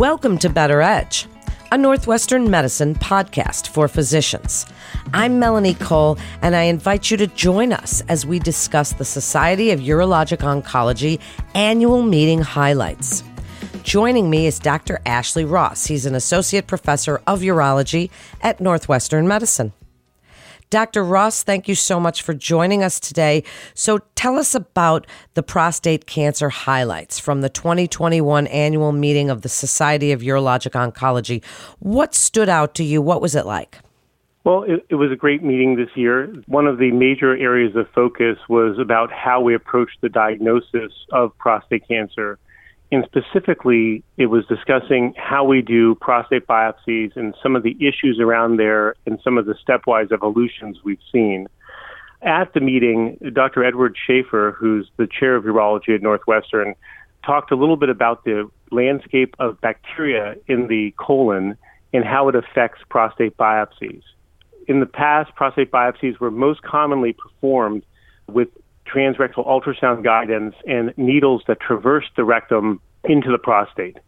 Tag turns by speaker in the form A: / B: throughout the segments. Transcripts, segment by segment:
A: Welcome to Better Edge, a Northwestern Medicine podcast for physicians. I'm Melanie Cole, and I invite you to join us as we discuss the Society of Urologic Oncology annual meeting highlights. Joining me is Dr. Ashley Ross. He's an associate professor of urology at Northwestern Medicine. Dr. Ross, thank you so much for joining us today. So tell us about the prostate cancer highlights from the 2021 annual meeting of the Society of Urologic Oncology. What stood out to you? What was it like?
B: Well, it, it, was a great meeting this year. One of the major areas of focus was about how we approach the diagnosis of prostate cancer and specifically, it was discussing how we do prostate biopsies and some of the issues around there and some of the stepwise evolutions we've seen. At the meeting, Dr. Edward Schaeffer, who's the chair of urology at Northwestern, talked a little bit about the landscape of bacteria in the colon and how it affects prostate biopsies. In the past, prostate biopsies were most commonly performed with transrectal ultrasound guidance and needles that traverse the rectum into the prostate.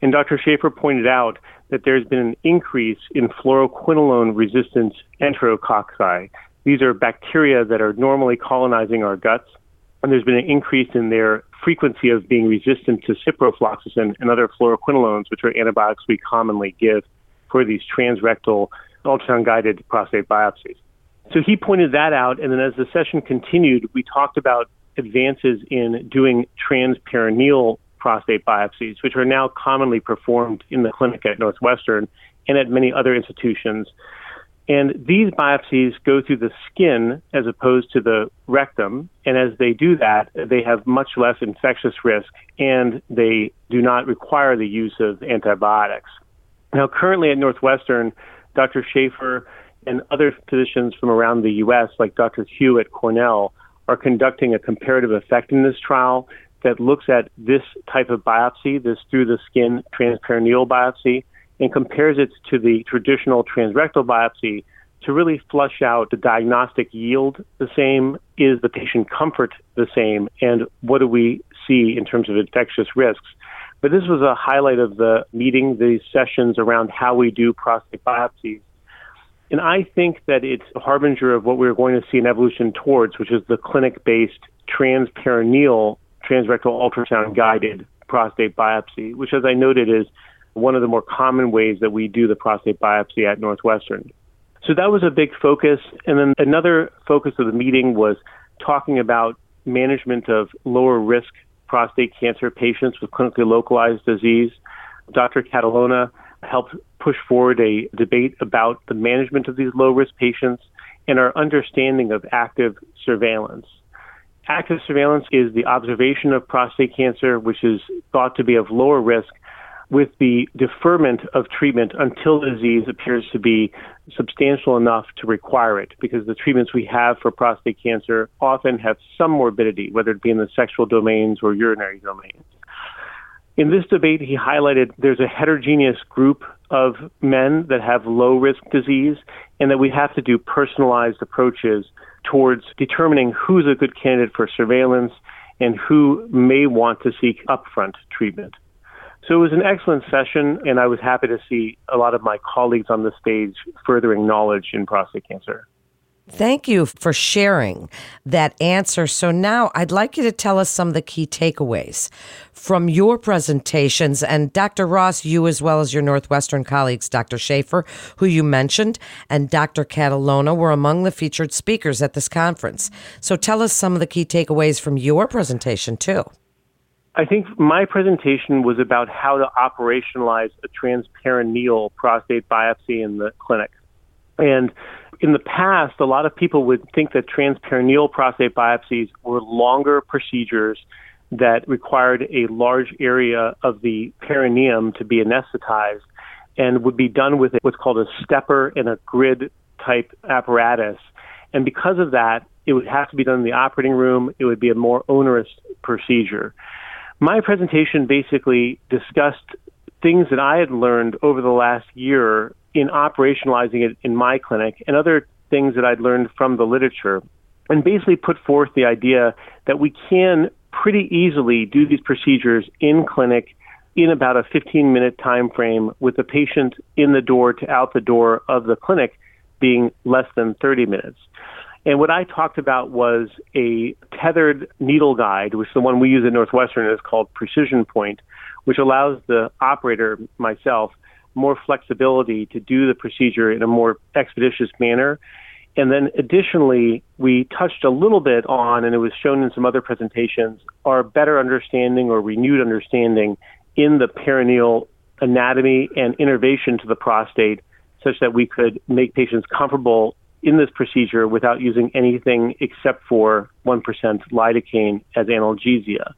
B: And Dr. Schaeffer pointed out that there's been an increase in fluoroquinolone resistant enterococci. These are bacteria that are normally colonizing our guts, and there's been an increase in their frequency of being resistant to ciprofloxacin and other fluoroquinolones, which are antibiotics we commonly give for these transrectal ultrasound guided prostate biopsies. So he pointed that out, and then as the session continued, we talked about advances in doing transperineal prostate biopsies, which are now commonly performed in the clinic at Northwestern and at many other institutions. And these biopsies go through the skin as opposed to the rectum. And as they do that, they have much less infectious risk and they do not require the use of antibiotics. Now, currently at Northwestern, Dr. Schaeffer and other physicians from around the U.S., like Dr. Hu at Cornell, are conducting a comparative effectiveness trial that looks at this type of biopsy, this through the skin transperineal biopsy, and compares it to the traditional transrectal biopsy to really flush out the diagnostic yield the same, is the patient comfort the same, and what do we see in terms of infectious risks. But this was a highlight of the meeting, these sessions around how we do prostate biopsies. And I think that it's a harbinger of what we're going to see an evolution towards, which is the clinic based transperineal transrectal ultrasound guided prostate biopsy, which, as I noted, is one of the more common ways that we do the prostate biopsy at Northwestern. So that was a big focus. And then another focus of the meeting was talking about management of lower risk prostate cancer patients with clinically localized disease. Dr. Catalona helped push forward a debate about the management of these low risk patients and our understanding of active surveillance. Active surveillance is the observation of prostate cancer, which is thought to be of lower risk, with the deferment of treatment until the disease appears to be substantial enough to require it, because the treatments we have for prostate cancer often have some morbidity, whether it be in the sexual domains or urinary domains. In this debate, he highlighted there's a heterogeneous group of men that have low risk disease, and that we have to do personalized approaches towards determining who's a good candidate for surveillance and who may want to seek upfront treatment. So it was an excellent session, and I was happy to see a lot of my colleagues on the stage furthering knowledge in prostate cancer.
A: Thank you for sharing that answer. So now I'd like you to tell us some of the key takeaways from your presentations. And Dr. Ross, you as well as your Northwestern colleagues, Dr. Schaeffer, who you mentioned, and Dr. Catalona were among the featured speakers at this conference. So tell us some of the key takeaways from your presentation, too.
B: I think my presentation was about how to operationalize a transperineal prostate biopsy in the clinic. And in the past, a lot of people would think that transperineal prostate biopsies were longer procedures that required a large area of the perineum to be anesthetized and would be done with what's called a stepper and a grid type apparatus. And because of that, it would have to be done in the operating room. It would be a more onerous procedure. My presentation basically discussed things that I had learned over the last year in operationalizing it in my clinic and other things that I'd learned from the literature, and basically put forth the idea that we can pretty easily do these procedures in clinic in about a 15 minute time frame with the patient in the door to out the door of the clinic being less than 30 minutes. And what I talked about was a tethered needle guide, which the one we use at Northwestern is called PrecisionPoint, which allows the operator, myself, more flexibility to do the procedure in a more expeditious manner. And then additionally, we touched a little bit on, and it was shown in some other presentations, our better understanding or renewed understanding in the perineal anatomy and innervation to the prostate such that we could make patients comfortable in this procedure without using anything except for 1% lidocaine as analgesia.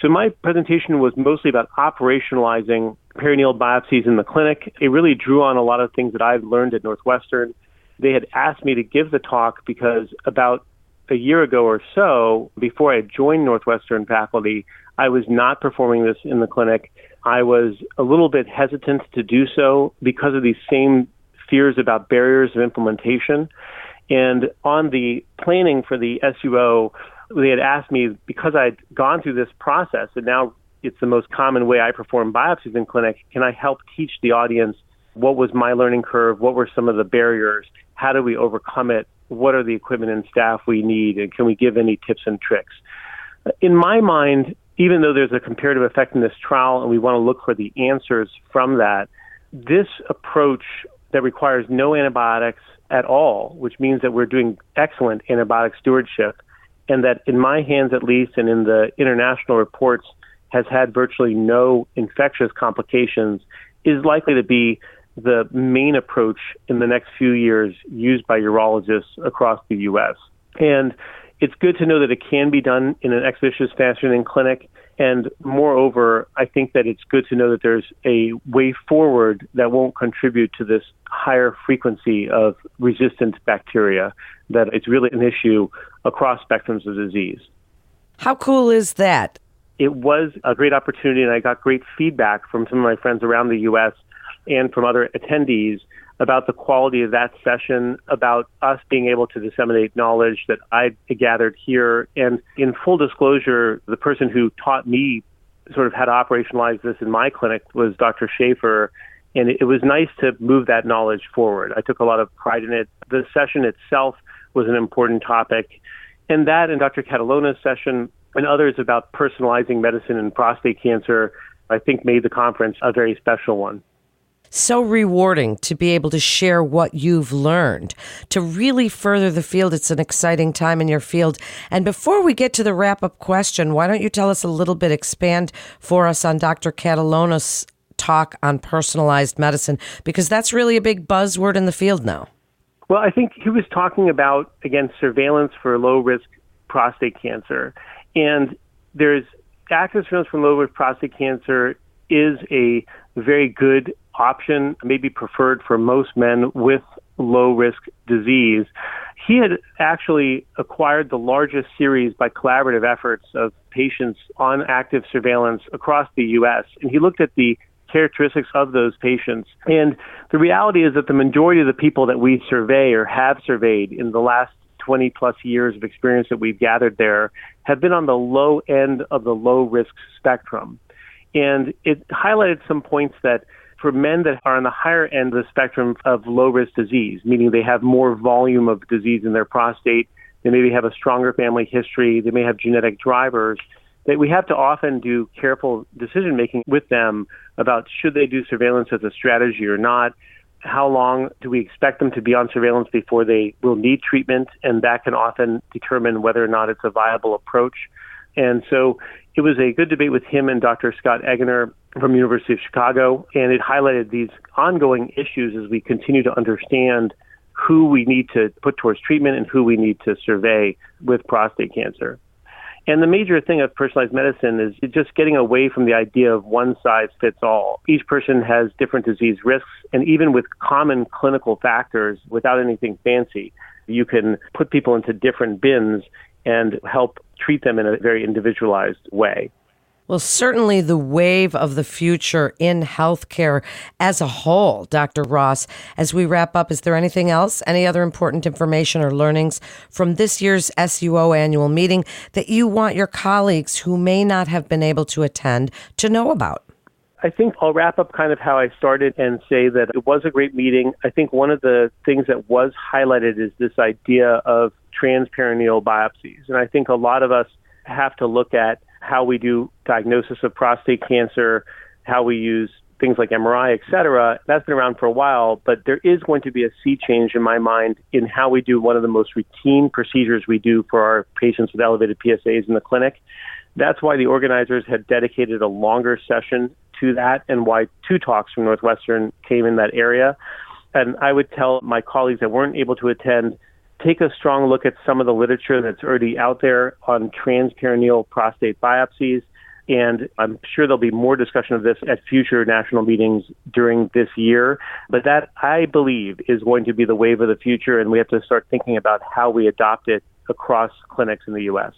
B: So my presentation was mostly about operationalizing perineal biopsies in the clinic. It really drew on a lot of things that I've learned at Northwestern. They had asked me to give the talk because about a year ago or so, before I joined Northwestern faculty, I was not performing this in the clinic. I was a little bit hesitant to do so because of these same fears about barriers of implementation. And on the planning for the SUO, they had asked me because I'd gone through this process and now it's the most common way I perform biopsies in clinic. Can I help teach the audience what was my learning curve? What were some of the barriers? How do we overcome it? What are the equipment and staff we need? And can we give any tips and tricks? In my mind, even though there's a comparative effectiveness trial and we want to look for the answers from that, this approach that requires no antibiotics at all, which means that we're doing excellent antibiotic stewardship, and that in my hands at least, and in the international reports, has had virtually no infectious complications, is likely to be the main approach in the next few years used by urologists across the U.S. And it's good to know that it can be done in an expeditious fashion in clinic. And moreover, I think that it's good to know that there's a way forward that won't contribute to this higher frequency of resistant bacteria, that it's really an issue across spectrums of disease.
A: How cool is that?
B: It was a great opportunity, and I got great feedback from some of my friends around the U.S. and from other attendees about the quality of that session, about us being able to disseminate knowledge that I gathered here. And in full disclosure, the person who taught me sort of how to operationalize this in my clinic was Dr. Schaeffer. And it was nice to move that knowledge forward. I took a lot of pride in it. The session itself was an important topic. And that and Dr. Catalona's session and others about personalizing medicine and prostate cancer, I think made the conference a very special one
A: so rewarding to be able to share what you've learned, to really further the field. It's an exciting time in your field. And before we get to the wrap up question, why don't you tell us a little bit, expand for us on Dr. Catalona's talk on personalized medicine, because that's really a big buzzword in the field now.
B: Well, I think he was talking about, again, surveillance for low risk prostate cancer. And there's active surveillance for low risk prostate cancer is a very good option, maybe preferred for most men with low risk disease. He had actually acquired the largest series by collaborative efforts of patients on active surveillance across the U.S. And he looked at the characteristics of those patients. And the reality is that the majority of the people that we survey or have surveyed in the last 20 plus years of experience that we've gathered there have been on the low end of the low risk spectrum. And it highlighted some points that for men that are on the higher end of the spectrum of low risk disease, meaning they have more volume of disease in their prostate, they maybe have a stronger family history, they may have genetic drivers, that we have to often do careful decision making with them about should they do surveillance as a strategy or not. How long do we expect them to be on surveillance before they will need treatment? And that can often determine whether or not it's a viable approach. And so it was a good debate with him and Dr. Scott Eggener from University of Chicago, and it highlighted these ongoing issues as we continue to understand who we need to put towards treatment and who we need to survey with prostate cancer. And the major thing of personalized medicine is just getting away from the idea of one size fits all. Each person has different disease risks, and even with common clinical factors, without anything fancy, you can put people into different bins and help treat them in a very individualized way.
A: Well, certainly the wave of the future in healthcare as a whole, Dr. Ross. As we wrap up, is there anything else, any other important information or learnings from this year's SUO annual meeting that you want your colleagues who may not have been able to attend to know about?
B: I think I'll wrap up kind of how I started and say that it was a great meeting. I think one of the things that was highlighted is this idea of transperineal biopsies. And I think a lot of us have to look at how we do diagnosis of prostate cancer, how we use things like MRI, et cetera. That's been around for a while, but there is going to be a sea change in my mind in how we do one of the most routine procedures we do for our patients with elevated PSAs in the clinic. That's why the organizers had dedicated a longer session to that and why two talks from Northwestern came in that area. And I would tell my colleagues that weren't able to attend take a strong look at some of the literature that's already out there on transperineal prostate biopsies. And I'm sure there'll be more discussion of this at future national meetings during this year. But that, I believe, is going to be the wave of the future, and we have to start thinking about how we adopt it across clinics in the U.S.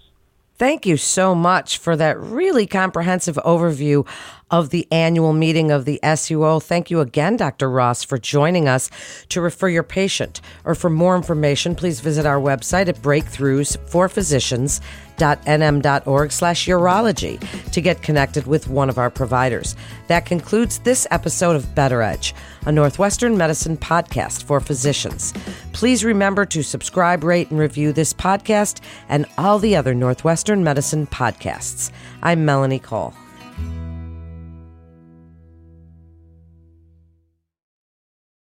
A: Thank you so much for that really comprehensive overview of the annual meeting of the SUO. Thank you again, Dr. Ross, for joining us to refer your patient. Or for more information, please visit our website at breakthroughs4physicians.nm.org slash urology to get connected with one of our providers. That concludes this episode of Better Edge, a Northwestern Medicine podcast for physicians. Please remember to subscribe, rate, and review this podcast and all the other Northwestern Medicine podcasts. I'm Melanie Cole.